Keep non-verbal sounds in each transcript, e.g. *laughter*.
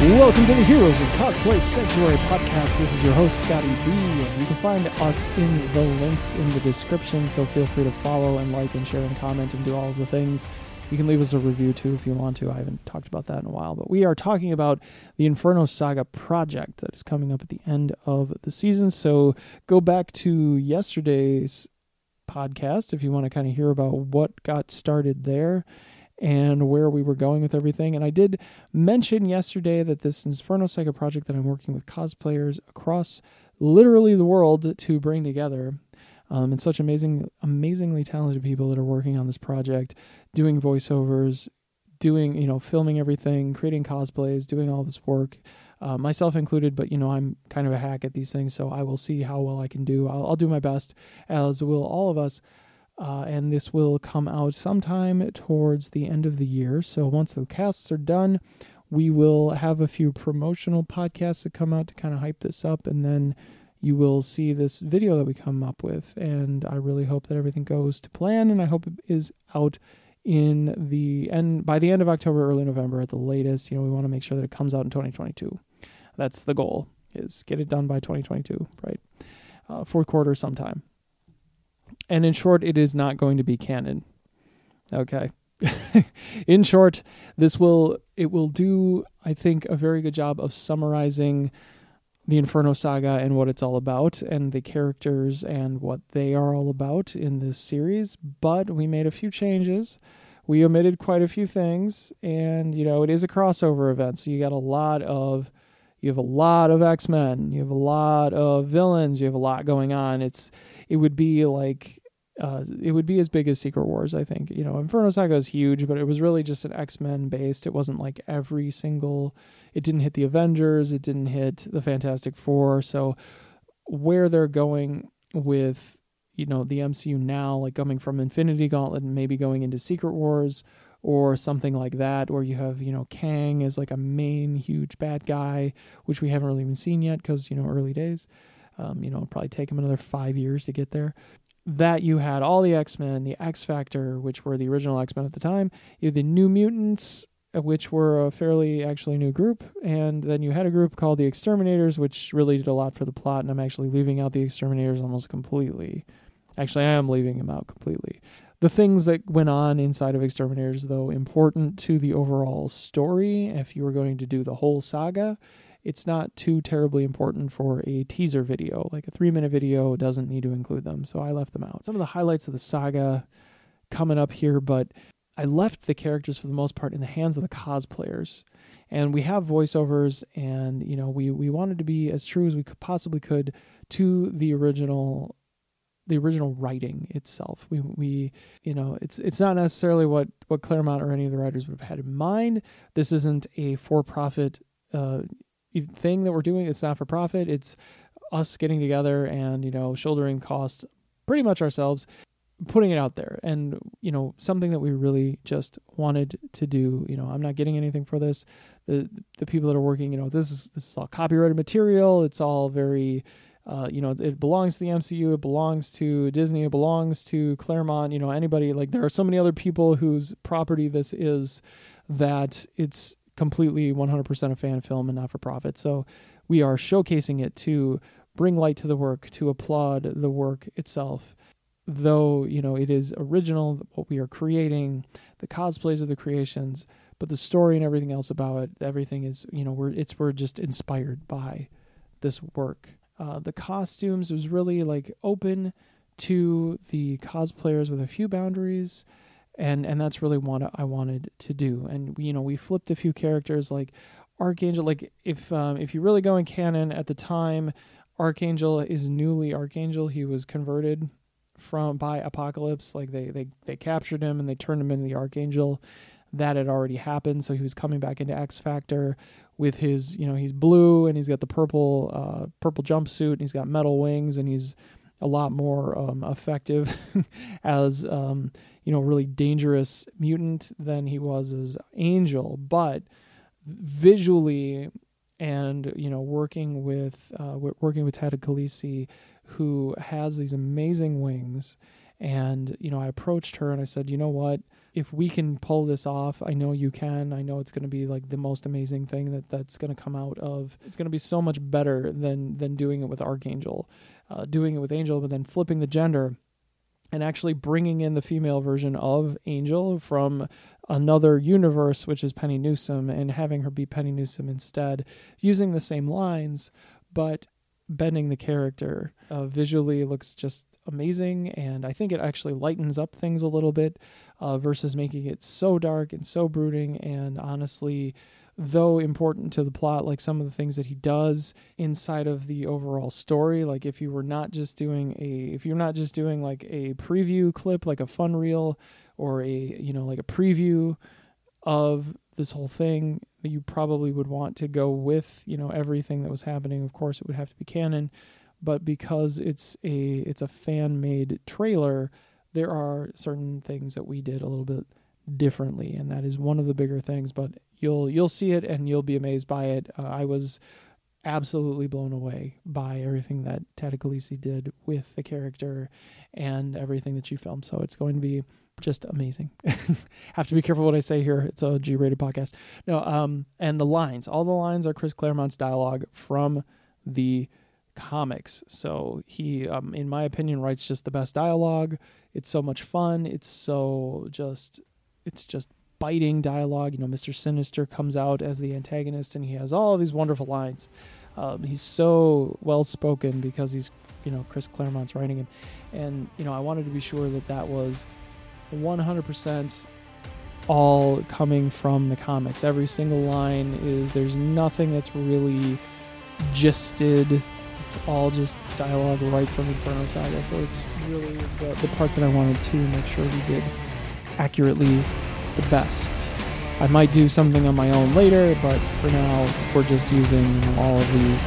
Welcome to the Heroes of Cosplay Sanctuary podcast. This is your host, Scotty B. You can find us in the links in the description, so feel free to follow and like and share and comment and do all of the things. You can leave us a review too if you want to. I haven't talked about that in a while, but we are talking about the Inferno Saga project that is coming up at the end of the season. So go back to yesterday's podcast if you want to kind of hear about what got started there and where we were going with everything. And I did mention yesterday that this Inferno Saga project that I'm working with cosplayers across literally the world to bring together. Um, and such amazing, amazingly talented people that are working on this project, doing voiceovers, doing, you know, filming everything, creating cosplays, doing all this work, uh, myself included. But, you know, I'm kind of a hack at these things, so I will see how well I can do. I'll, I'll do my best, as will all of us. Uh, and this will come out sometime towards the end of the year. So once the casts are done, we will have a few promotional podcasts that come out to kind of hype this up, and then you will see this video that we come up with. And I really hope that everything goes to plan, and I hope it is out in the end by the end of October, early November at the latest. You know, we want to make sure that it comes out in 2022. That's the goal: is get it done by 2022, right? Uh, fourth quarter sometime. And in short, it is not going to be canon. Okay. *laughs* in short, this will it will do I think a very good job of summarizing the Inferno saga and what it's all about and the characters and what they are all about in this series, but we made a few changes. We omitted quite a few things and you know, it is a crossover event, so you got a lot of you have a lot of X-Men, you have a lot of villains, you have a lot going on. It's it would be like uh, it would be as big as Secret Wars, I think. You know, Inferno Saga is huge, but it was really just an X Men based. It wasn't like every single. It didn't hit the Avengers. It didn't hit the Fantastic Four. So where they're going with you know the MCU now, like coming from Infinity Gauntlet and maybe going into Secret Wars or something like that, where you have you know Kang as like a main huge bad guy, which we haven't really even seen yet because you know early days. Um, you know, probably take him another five years to get there that you had all the X Men, the X Factor, which were the original X Men at the time. You had the New Mutants, uh, which were a fairly actually new group, and then you had a group called the X-Terminators, which really did a lot for the plot. And I'm actually leaving out the X-Terminators almost completely. Actually, I am leaving them out completely. The things that went on inside of X-Terminators, though, important to the overall story. If you were going to do the whole saga, it's not too terribly important for a teaser video. Like a three minute video doesn't need to include them, so I left them out. Some of the highlights of the saga coming up here, but I left the characters for the most part in the hands of the cosplayers. And we have voiceovers, and you know we we wanted to be as true as we could possibly could to the original the original writing itself. We we you know it's it's not necessarily what what Claremont or any of the writers would have had in mind. This isn't a for profit uh, thing that we're doing. It's not for profit. It's us getting together and you know shouldering costs pretty much ourselves putting it out there and you know something that we really just wanted to do you know i'm not getting anything for this the the people that are working you know this is this is all copyrighted material it's all very uh, you know it belongs to the mcu it belongs to disney it belongs to claremont you know anybody like there are so many other people whose property this is that it's completely 100% a fan film and not for profit. So we are showcasing it to bring light to the work, to applaud the work itself. Though, you know, it is original, what we are creating, the cosplays of the creations, but the story and everything else about it, everything is, you know, we're it's we're just inspired by this work. Uh, the costumes was really like open to the cosplayers with a few boundaries and and that's really what I wanted to do. And you know, we flipped a few characters like Archangel. Like if um, if you really go in canon at the time, Archangel is newly Archangel. He was converted from by Apocalypse. Like they they they captured him and they turned him into the Archangel. That had already happened, so he was coming back into X Factor with his you know he's blue and he's got the purple uh, purple jumpsuit and he's got metal wings and he's a lot more um, effective *laughs* as um, you know really dangerous mutant than he was as Angel, but visually and you know working with uh, working with Tata Khaleesi, who has these amazing wings And, you know, I approached her and I said, you know what? If we can pull this off, I know you can. I know it's going to be like the most amazing thing that that's going to come out of. It's going to be so much better than than doing it with Archangel, uh, doing it with Angel, but then flipping the gender and actually bringing in the female version of Angel from another universe, which is Penny Newsom, and having her be Penny Newsom instead, using the same lines, but bending the character. Uh, visually, looks just amazing, and I think it actually lightens up things a little bit uh, versus making it so dark and so brooding. And honestly, though important to the plot, like some of the things that he does inside of the overall story, like if you were not just doing a, if you're not just doing like a preview clip, like a fun reel, or a you know like a preview of this whole thing you probably would want to go with you know everything that was happening. Of course it would have to be canon but because it's a it's a fan made trailer there are certain things that we did a little bit differently and that is one of the bigger things but you'll you'll see it and you'll be amazed by it uh, i was absolutely blown away by everything that Tata did with the character and everything that she filmed so it's going to be just amazing. *laughs* Have to be careful what I say here. It's a G-rated podcast. No, um, and the lines, all the lines are Chris Claremont's dialogue from the comics. So he, um, in my opinion, writes just the best dialogue. It's so much fun. It's so just, it's just biting dialogue. You know, Mister Sinister comes out as the antagonist, and he has all these wonderful lines. Um, he's so well spoken because he's, you know, Chris Claremont's writing him, and you know, I wanted to be sure that that was 100% all coming from the comics. Every single line is there's nothing that's really gisted. It's all just dialogue right from Inferno Saga. So it's really the, the part that I wanted to make sure we did accurately best. I might do something on my own later, but for now we're just using all of the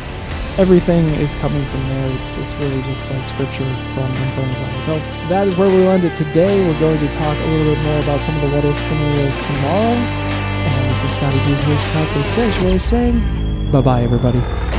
everything is coming from there. It's it's really just like scripture from Inferno. So that is where we'll end it today. We're going to talk a little bit more about some of the what if scenarios tomorrow. And this is Scotty B. Cosplay Sanctuary saying bye bye everybody.